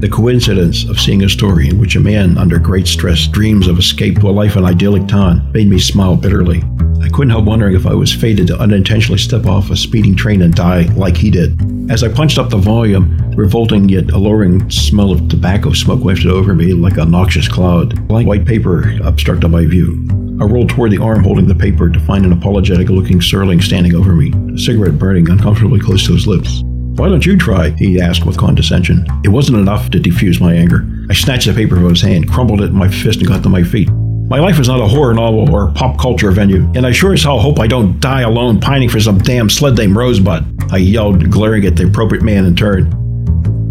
The coincidence of seeing a story in which a man under great stress dreams of escape to a life in idyllic town made me smile bitterly. I couldn't help wondering if I was fated to unintentionally step off a speeding train and die like he did. As I punched up the volume, the revolting yet alluring smell of tobacco smoke wafted over me like a noxious cloud. Blank white paper obstructed my view. I rolled toward the arm holding the paper to find an apologetic looking Serling standing over me, a cigarette burning uncomfortably close to his lips. Why don't you try? he asked with condescension. It wasn't enough to diffuse my anger. I snatched the paper from his hand, crumpled it in my fist, and got to my feet. My life is not a horror novel or pop culture venue, and I sure as hell hope I don't die alone pining for some damn sled named Rosebud. I yelled, glaring at the appropriate man in turn.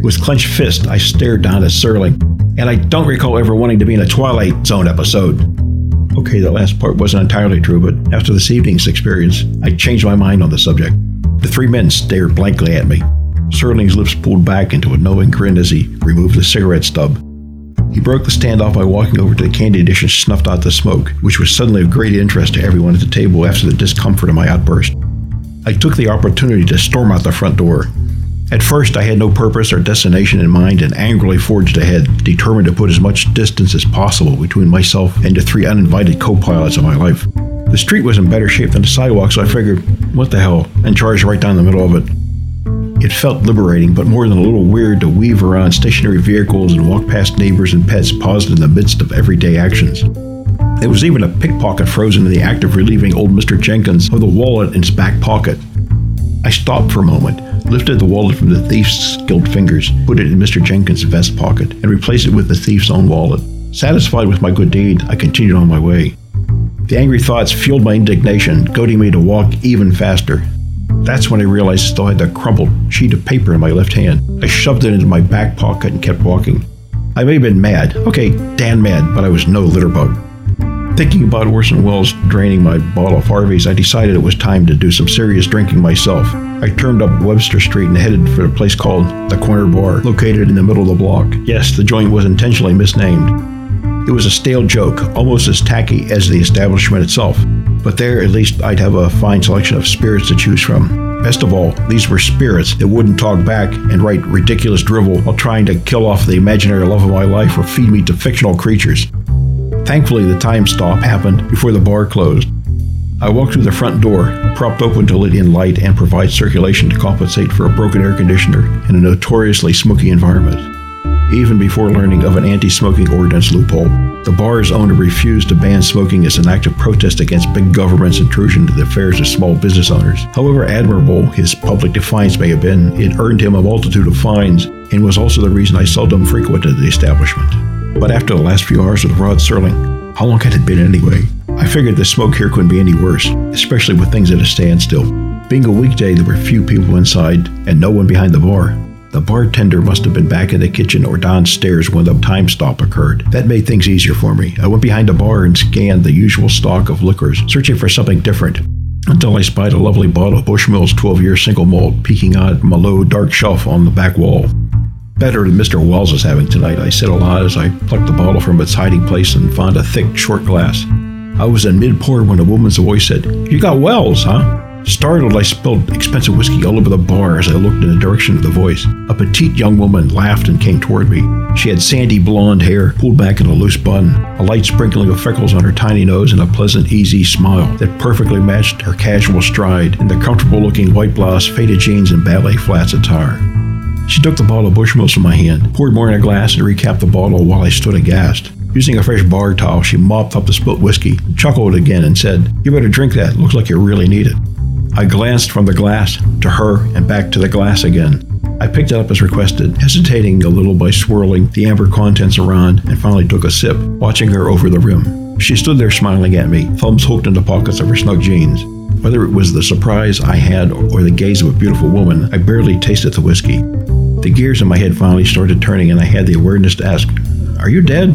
With clenched fist, I stared down at Serling, and I don't recall ever wanting to be in a Twilight Zone episode. Okay, that last part wasn't entirely true, but after this evening's experience, I changed my mind on the subject. The three men stared blankly at me. Serling's lips pulled back into a knowing grin as he removed the cigarette stub. He broke the standoff by walking over to the candy dish and snuffed out the smoke, which was suddenly of great interest to everyone at the table after the discomfort of my outburst. I took the opportunity to storm out the front door. At first, I had no purpose or destination in mind and angrily forged ahead, determined to put as much distance as possible between myself and the three uninvited co pilots of my life. The street was in better shape than the sidewalk, so I figured, what the hell, and charged right down the middle of it. It felt liberating, but more than a little weird to weave around stationary vehicles and walk past neighbors and pets paused in the midst of everyday actions. There was even a pickpocket frozen in the act of relieving old Mr. Jenkins of the wallet in his back pocket. I stopped for a moment, lifted the wallet from the thief's skilled fingers, put it in Mr. Jenkins' vest pocket, and replaced it with the thief's own wallet. Satisfied with my good deed, I continued on my way. The angry thoughts fueled my indignation, goading me to walk even faster. That's when I realized I still had that crumpled sheet of paper in my left hand. I shoved it into my back pocket and kept walking. I may have been mad. Okay, damn mad, but I was no litterbug. Thinking about Orson Welles draining my bottle of Harvey's, I decided it was time to do some serious drinking myself. I turned up Webster Street and headed for a place called the Corner Bar, located in the middle of the block. Yes, the joint was intentionally misnamed. It was a stale joke, almost as tacky as the establishment itself. But there, at least, I'd have a fine selection of spirits to choose from. Best of all, these were spirits that wouldn't talk back and write ridiculous drivel while trying to kill off the imaginary love of my life or feed me to fictional creatures. Thankfully, the time stop happened before the bar closed. I walked through the front door, propped open to let in light and provide circulation to compensate for a broken air conditioner in a notoriously smoky environment. Even before learning of an anti smoking ordinance loophole. The bar's owner refused to ban smoking as an act of protest against big government's intrusion into the affairs of small business owners. However admirable his public defiance may have been, it earned him a multitude of fines and was also the reason I seldom frequented the establishment. But after the last few hours with Rod Serling, how long had it been anyway? I figured the smoke here couldn't be any worse, especially with things at a standstill. Being a weekday, there were few people inside and no one behind the bar. The bartender must have been back in the kitchen or downstairs when the time stop occurred. That made things easier for me. I went behind the bar and scanned the usual stock of liquors, searching for something different, until I spied a lovely bottle of Bushmills 12 year single malt peeking out a low, dark shelf on the back wall. Better than Mr. Welles is having tonight, I said aloud as I plucked the bottle from its hiding place and found a thick, short glass. I was in mid pour when a woman's voice said, You got Welles, huh? Startled, I spilled expensive whiskey all over the bar as I looked in the direction of the voice. A petite young woman laughed and came toward me. She had sandy blonde hair pulled back in a loose bun, a light sprinkling of freckles on her tiny nose, and a pleasant, easy smile that perfectly matched her casual stride and the comfortable looking white blouse, faded jeans, and ballet flats attire. She took the bottle of Bushmills from my hand, poured more in a glass, and recapped the bottle while I stood aghast. Using a fresh bar towel, she mopped up the spilt whiskey, chuckled again, and said, You better drink that. Looks like you really need it. I glanced from the glass to her and back to the glass again. I picked it up as requested, hesitating a little by swirling the amber contents around, and finally took a sip, watching her over the rim. She stood there smiling at me, thumbs hooked into pockets of her snug jeans. Whether it was the surprise I had or the gaze of a beautiful woman, I barely tasted the whiskey. The gears in my head finally started turning, and I had the awareness to ask, Are you dead?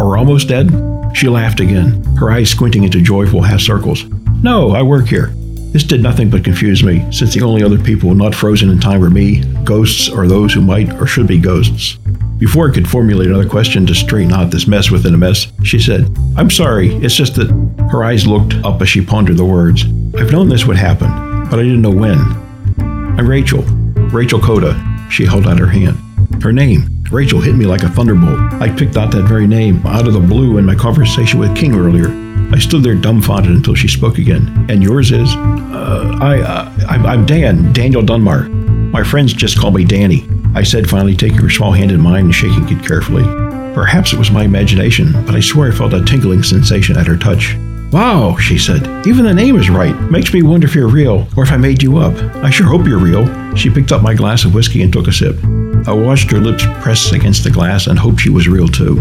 Or almost dead? She laughed again, her eyes squinting into joyful half circles. No, I work here. This did nothing but confuse me, since the only other people not frozen in time were me, ghosts, or those who might or should be ghosts. Before I could formulate another question to straighten out this mess within a mess, she said, I'm sorry, it's just that her eyes looked up as she pondered the words. I've known this would happen, but I didn't know when. I'm Rachel, Rachel Coda. She held out her hand. Her name, Rachel, hit me like a thunderbolt. I picked out that very name out of the blue in my conversation with King earlier. I stood there dumbfounded until she spoke again. And yours is? Uh, I, uh, I'm, I'm Dan, Daniel Dunmar. My friends just call me Danny. I said, finally taking her small hand in mine and shaking it carefully. Perhaps it was my imagination, but I swear I felt a tingling sensation at her touch. Wow, she said. Even the name is right. Makes me wonder if you're real, or if I made you up. I sure hope you're real. She picked up my glass of whiskey and took a sip. I watched her lips press against the glass and hoped she was real too.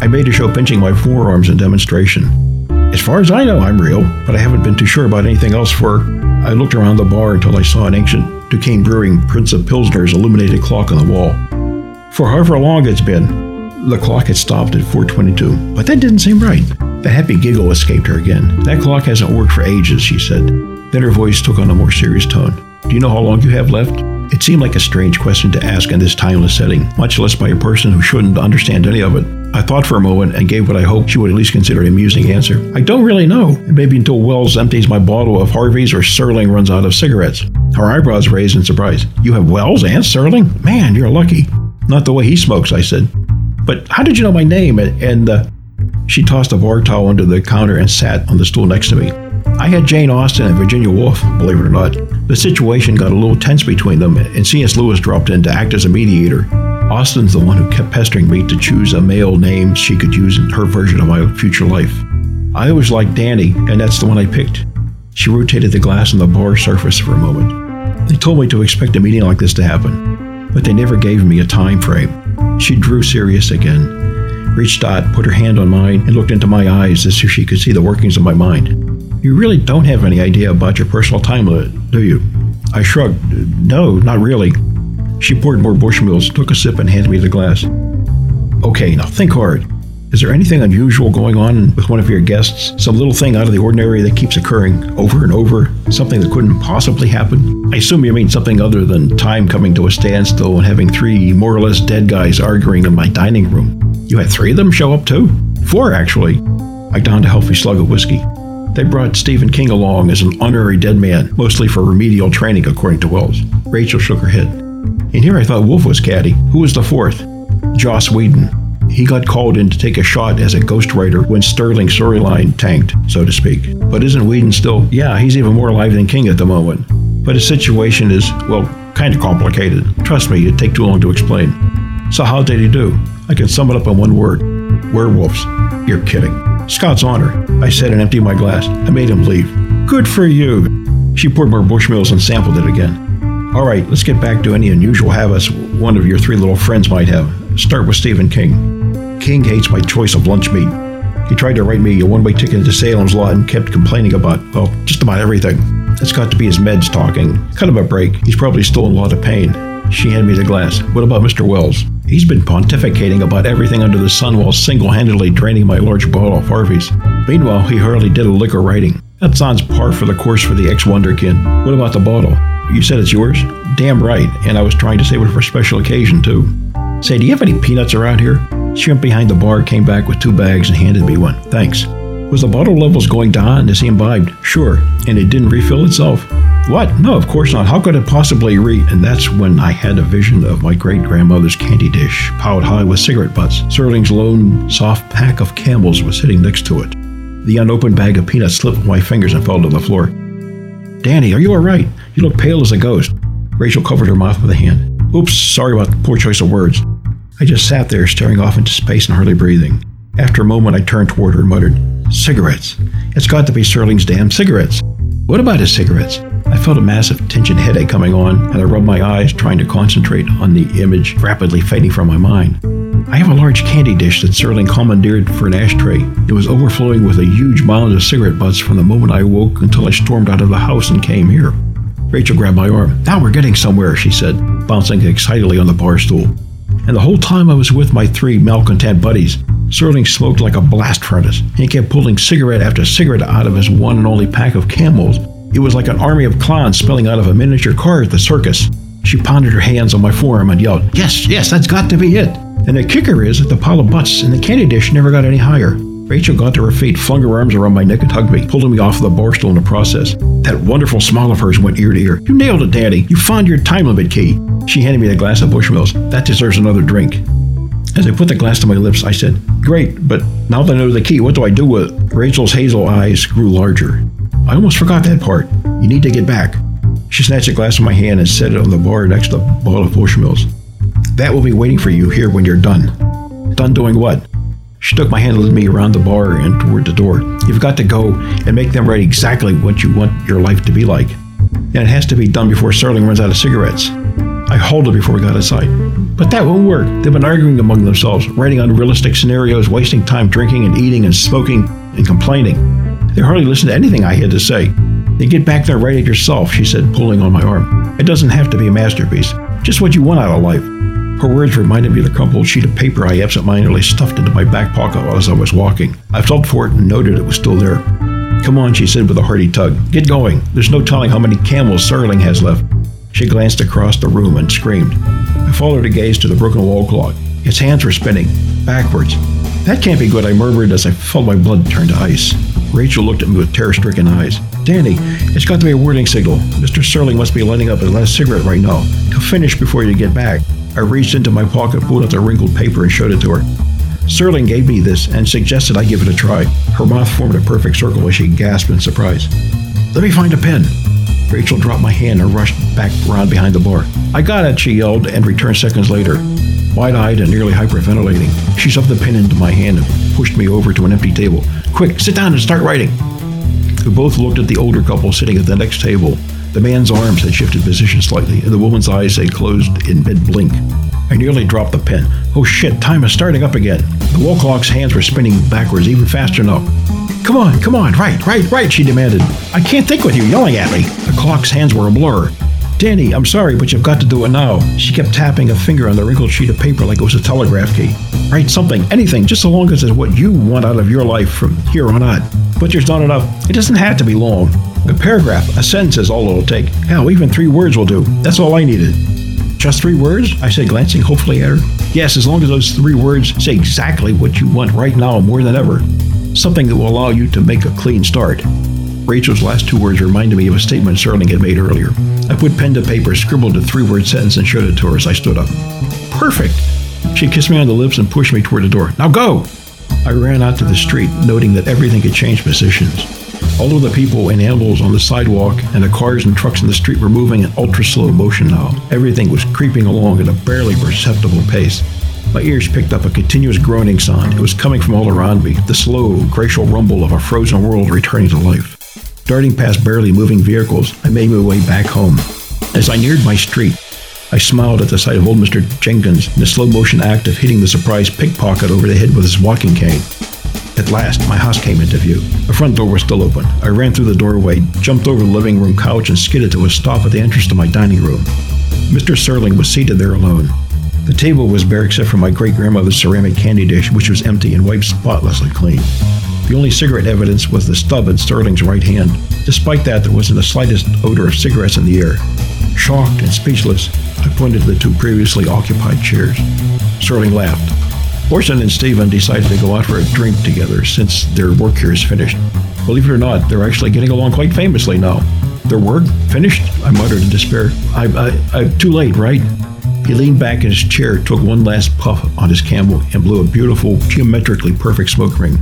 I made a show pinching my forearms in demonstration. As far as I know, I'm real, but I haven't been too sure about anything else for. I looked around the bar until I saw an ancient Duquesne Brewing Prince of Pilsner's illuminated clock on the wall. For however long it's been, the clock had stopped at 422, but that didn't seem right. The happy giggle escaped her again. That clock hasn't worked for ages, she said. Then her voice took on a more serious tone. Do you know how long you have left? It seemed like a strange question to ask in this timeless setting, much less by a person who shouldn't understand any of it. I thought for a moment and gave what I hoped she would at least consider an amusing answer. I don't really know. Maybe until Welles empties my bottle of Harvey's or Serling runs out of cigarettes. Her eyebrows raised in surprise. You have Welles and Serling? Man, you're lucky. Not the way he smokes, I said. But how did you know my name? And, uh, she tossed a bar towel under the counter and sat on the stool next to me. I had Jane Austen and Virginia Woolf, believe it or not. The situation got a little tense between them, and C.S. Lewis dropped in to act as a mediator. Austen's the one who kept pestering me to choose a male name she could use in her version of my future life. I always liked Danny, and that's the one I picked. She rotated the glass on the bar surface for a moment. They told me to expect a meeting like this to happen, but they never gave me a time frame. She drew serious again, reached out, put her hand on mine, and looked into my eyes as if she could see the workings of my mind. You really don't have any idea about your personal time limit, do you? I shrugged. No, not really. She poured more Bushmills, took a sip, and handed me the glass. Okay, now think hard. Is there anything unusual going on with one of your guests? Some little thing out of the ordinary that keeps occurring over and over? Something that couldn't possibly happen? I assume you mean something other than time coming to a standstill and having three more or less dead guys arguing in my dining room. You had three of them show up too? Four, actually. I downed a healthy slug of whiskey. They brought Stephen King along as an honorary dead man, mostly for remedial training, according to Welles. Rachel shook her head. And here I thought Woolf was caddy. Who was the fourth? Joss Whedon. He got called in to take a shot as a ghostwriter when Serling's storyline tanked, so to speak. But isn't Whedon still? Yeah, he's even more alive than King at the moment. But his situation is, well, kind of complicated. Trust me, it'd take too long to explain. So how did he do? I can sum it up in one word. Werewolves. You're kidding. Scout's honor. I said and emptied my glass. I made him leave. Good for you. She poured more Bushmills and sampled it again. All right, let's get back to any unusual habits one of your three little friends might have. Start with Stephen King. King hates my choice of lunch meat. He tried to write me a one way ticket to Salem's Lot and kept complaining about, well, just about everything. It's got to be his meds talking. Cut him a break. He's probably still in a lot of pain. She handed me the glass. What about Mr. Welles? He's been pontificating about everything under the sun while single handedly draining my large bottle of Harvey's. Meanwhile, he hardly did a lick of writing. That sounds par for the course for the ex Wonderkin. What about the bottle? You said it's yours? Damn right, and I was trying to save it for a special occasion, too. Say, do you have any peanuts around here? Shrimp behind the bar, came back with two bags, and handed me one. Thanks. Was the bottle levels going down as he imbibed? Sure. And it didn't refill itself? What? No, of course not. How could it possibly re? And that's when I had a vision of my great grandmother's candy dish, piled high with cigarette butts. Serling's lone, soft pack of camels was sitting next to it. The unopened bag of peanuts slipped from my fingers and fell to the floor. Danny, are you all right? You look pale as a ghost. Rachel covered her mouth with a hand. Oops, sorry about the poor choice of words. I just sat there, staring off into space and hardly breathing. After a moment, I turned toward her and muttered, Cigarettes. It's got to be Serling's damn cigarettes. What about his cigarettes? I felt a massive tension headache coming on, and I rubbed my eyes, trying to concentrate on the image rapidly fading from my mind. I have a large candy dish that Serling commandeered for an ashtray. It was overflowing with a huge mound of cigarette butts from the moment I awoke until I stormed out of the house and came here. Rachel grabbed my arm. Now we're getting somewhere, she said, bouncing excitedly on the bar stool. And the whole time I was with my three malcontent buddies, Serling smoked like a blast furnace. He kept pulling cigarette after cigarette out of his one and only pack of camels. It was like an army of clowns spilling out of a miniature car at the circus. She pounded her hands on my forearm and yelled, Yes, yes, that's got to be it. And the kicker is that the pile of butts in the candy dish never got any higher. Rachel got to her feet, flung her arms around my neck, and hugged me, pulling me off the bar stool in the process. That wonderful smile of hers went ear to ear. You nailed it, Danny. You found your time limit key. She handed me a glass of Bushmills. That deserves another drink. As I put the glass to my lips, I said, Great, but now that I know the key, what do I do with it? Rachel's hazel eyes grew larger. I almost forgot that part. You need to get back. She snatched a glass from my hand and set it on the bar next to the bottle of Bushmills. That will be waiting for you here when you're done. Done doing what? She took my hand and led me around the bar and toward the door. You've got to go and make them write exactly what you want your life to be like. And it has to be done before Serling runs out of cigarettes. I halted before we got inside. But that won't work. They've been arguing among themselves, writing unrealistic scenarios, wasting time drinking and eating and smoking and complaining. They hardly listened to anything I had to say. Then get back there write it yourself, she said, pulling on my arm. It doesn't have to be a masterpiece, just what you want out of life. Her words reminded me of the crumpled sheet of paper I absentmindedly stuffed into my back pocket as I was walking. I felt for it and noted it was still there. Come on, she said with a hearty tug. Get going. There's no telling how many camels Serling has left. She glanced across the room and screamed. I followed her gaze to the broken wall clock. Its hands were spinning, backwards. That can't be good, I murmured as I felt my blood turn to ice. Rachel looked at me with terror stricken eyes. Danny, it's got to be a warning signal. Mr. Serling must be lighting up his last cigarette right now. He'll finish before you get back. I reached into my pocket, pulled out the wrinkled paper, and showed it to her. Serling gave me this and suggested I give it a try. Her mouth formed a perfect circle as she gasped in surprise. Let me find a pen. Rachel dropped my hand and rushed back around behind the bar. I got it, she yelled, and returned seconds later. Wide eyed and nearly hyperventilating, she shoved the pen into my hand and pushed me over to an empty table. Quick, sit down and start writing. We both looked at the older couple sitting at the next table. The man's arms had shifted position slightly, and the woman's eyes had closed in mid blink. I nearly dropped the pen. Oh shit, time is starting up again. The wall clock's hands were spinning backwards even faster now. Come on, come on, right, right, right, she demanded. I can't think with you yelling at me. The clock's hands were a blur. Danny, I'm sorry, but you've got to do it now. She kept tapping a finger on the wrinkled sheet of paper like it was a telegraph key. Write something, anything, just so long as it's what you want out of your life from here on out. But there's not enough. It doesn't have to be long. A paragraph, a sentence is all it'll take. Hell, even three words will do. That's all I needed. Just three words? I said, glancing hopefully at her. Yes, as long as those three words say exactly what you want right now more than ever something that will allow you to make a clean start. Rachel's last two words reminded me of a statement Serling had made earlier. I put pen to paper, scribbled a three word sentence, and showed it to her as I stood up. Perfect! She kissed me on the lips and pushed me toward the door. Now go! I ran out to the street, noting that everything had changed positions. All of the people and animals on the sidewalk and the cars and trucks in the street were moving in ultra slow motion now. Everything was creeping along at a barely perceptible pace. My ears picked up a continuous groaning sound. It was coming from all around me, the slow, glacial rumble of a frozen world returning to life. Darting past barely moving vehicles, I made my way back home. As I neared my street, I smiled at the sight of old Mr. Jenkins in the slow motion act of hitting the surprised pickpocket over the head with his walking cane. At last, my house came into view. The front door was still open. I ran through the doorway, jumped over the living room couch, and skidded to a stop at the entrance to my dining room. Mr. Serling was seated there alone. The table was bare except for my great grandmother's ceramic candy dish, which was empty and wiped spotlessly clean. The only cigarette evidence was the stub in Serling's right hand. Despite that, there wasn't the slightest odor of cigarettes in the air. Shocked and speechless, I pointed to the two previously occupied chairs. Serling laughed. Orson and Stephen decided to go out for a drink together since their work here is finished. Believe it or not, they're actually getting along quite famously now. Their work finished? I muttered in despair. I, I, I'm too late, right? He leaned back in his chair, took one last puff on his camel, and blew a beautiful, geometrically perfect smoke ring.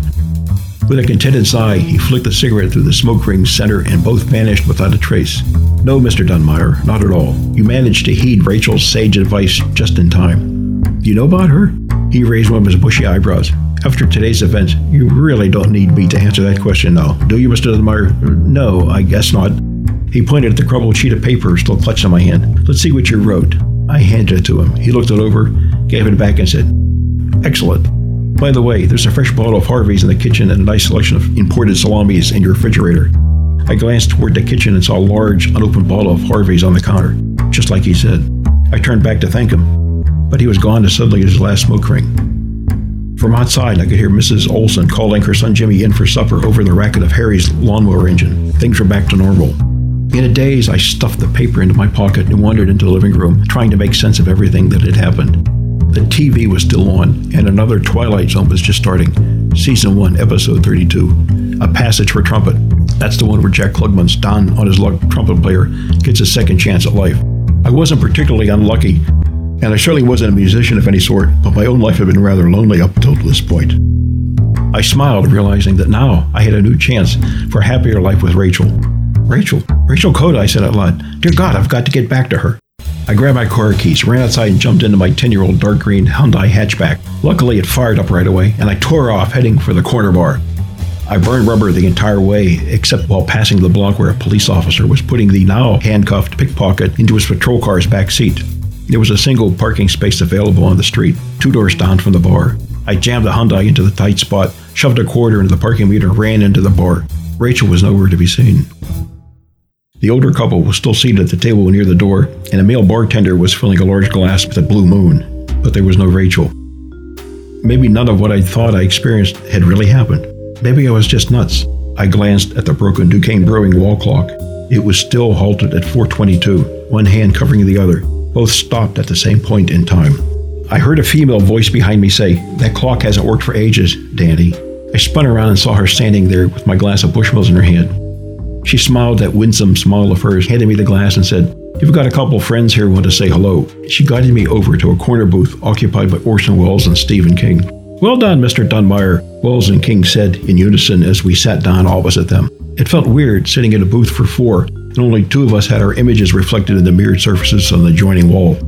With a contented sigh, he flicked the cigarette through the smoke ring's center and both vanished without a trace. No, Mr. Dunmire, not at all. You managed to heed Rachel's sage advice just in time. You know about her? He raised one of his bushy eyebrows. After today's events, you really don't need me to answer that question now, do you, Mr. Dunmire? No, I guess not. He pointed at the crumpled sheet of paper still clutched in my hand. Let's see what you wrote. I handed it to him. He looked it over, gave it back, and said, Excellent. By the way, there's a fresh bottle of Harvey's in the kitchen and a nice selection of imported salamis in your refrigerator. I glanced toward the kitchen and saw a large, unopened bottle of Harvey's on the counter, just like he said. I turned back to thank him, but he was gone as suddenly his last smoke ring. From outside, I could hear Mrs. Olson calling her son Jimmy in for supper over the racket of Harry's lawnmower engine. Things were back to normal. In a daze, I stuffed the paper into my pocket and wandered into the living room, trying to make sense of everything that had happened. The TV was still on, and another Twilight Zone was just starting. Season 1, Episode 32. A Passage for Trumpet. That's the one where Jack Klugman's Don on his luck trumpet player gets a second chance at life. I wasn't particularly unlucky, and I certainly wasn't a musician of any sort, but my own life had been rather lonely up until this point. I smiled, realizing that now I had a new chance for a happier life with Rachel. Rachel, Rachel Coda, I said out loud. Dear God, I've got to get back to her. I grabbed my car keys, ran outside, and jumped into my 10 year old dark green Hyundai hatchback. Luckily, it fired up right away, and I tore off, heading for the corner bar. I burned rubber the entire way, except while passing the block where a police officer was putting the now handcuffed pickpocket into his patrol car's back seat. There was a single parking space available on the street, two doors down from the bar. I jammed the Hyundai into the tight spot, shoved a quarter into the parking meter, and ran into the bar. Rachel was nowhere to be seen. The older couple was still seated at the table near the door, and a male bartender was filling a large glass with a blue moon, but there was no Rachel. Maybe none of what I thought I experienced had really happened. Maybe I was just nuts. I glanced at the broken Duquesne Brewing wall clock. It was still halted at 422, one hand covering the other. Both stopped at the same point in time. I heard a female voice behind me say, That clock hasn't worked for ages, Danny. I spun around and saw her standing there with my glass of Bushmills in her hand. She smiled that winsome smile of hers, handed me the glass, and said, You've got a couple of friends here who want to say hello. She guided me over to a corner booth occupied by Orson Welles and Stephen King. Well done, Mr. Dunmire, Welles and King said in unison as we sat down opposite them. It felt weird sitting in a booth for four, and only two of us had our images reflected in the mirrored surfaces on the adjoining wall.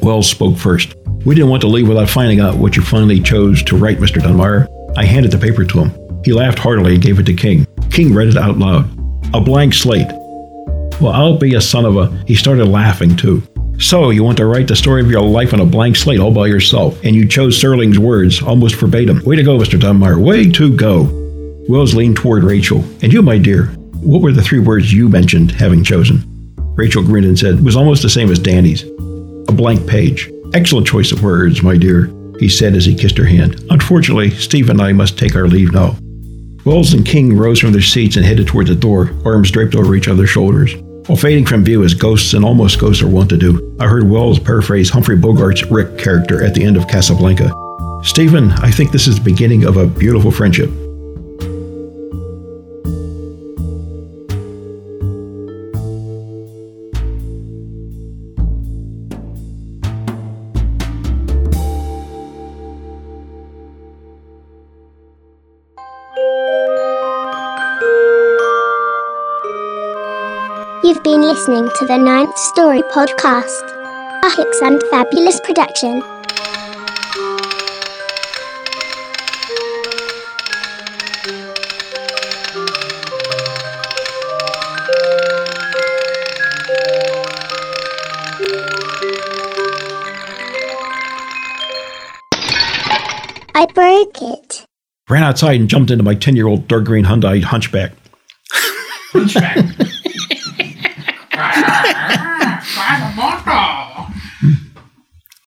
Welles spoke first. We didn't want to leave without finding out what you finally chose to write, Mr. Dunmire. I handed the paper to him. He laughed heartily and gave it to King. King read it out loud a blank slate. Well, I'll be a son of a. He started laughing too. So, you want to write the story of your life on a blank slate all by yourself, and you chose Serling's words almost verbatim. Way to go, Mr. Dunmire. Way to go. Welles leaned toward Rachel. And you, my dear, what were the three words you mentioned having chosen? Rachel grinned and said, It was almost the same as Danny's. A blank page. Excellent choice of words, my dear, he said as he kissed her hand. Unfortunately, Steve and I must take our leave now. Welles and King rose from their seats and headed toward the door, arms draped over each other's shoulders. While fading from view as ghosts and almost ghosts are wont to do, I heard Welles paraphrase Humphrey Bogart's Rick character at the end of Casablanca. Stephen, I think this is the beginning of a beautiful friendship. listening to the Ninth Story podcast, a Hic Sunt Fabulas production. I broke it. Ran outside and jumped into my 10 year old dark green Hyundai hunchback. hunchback.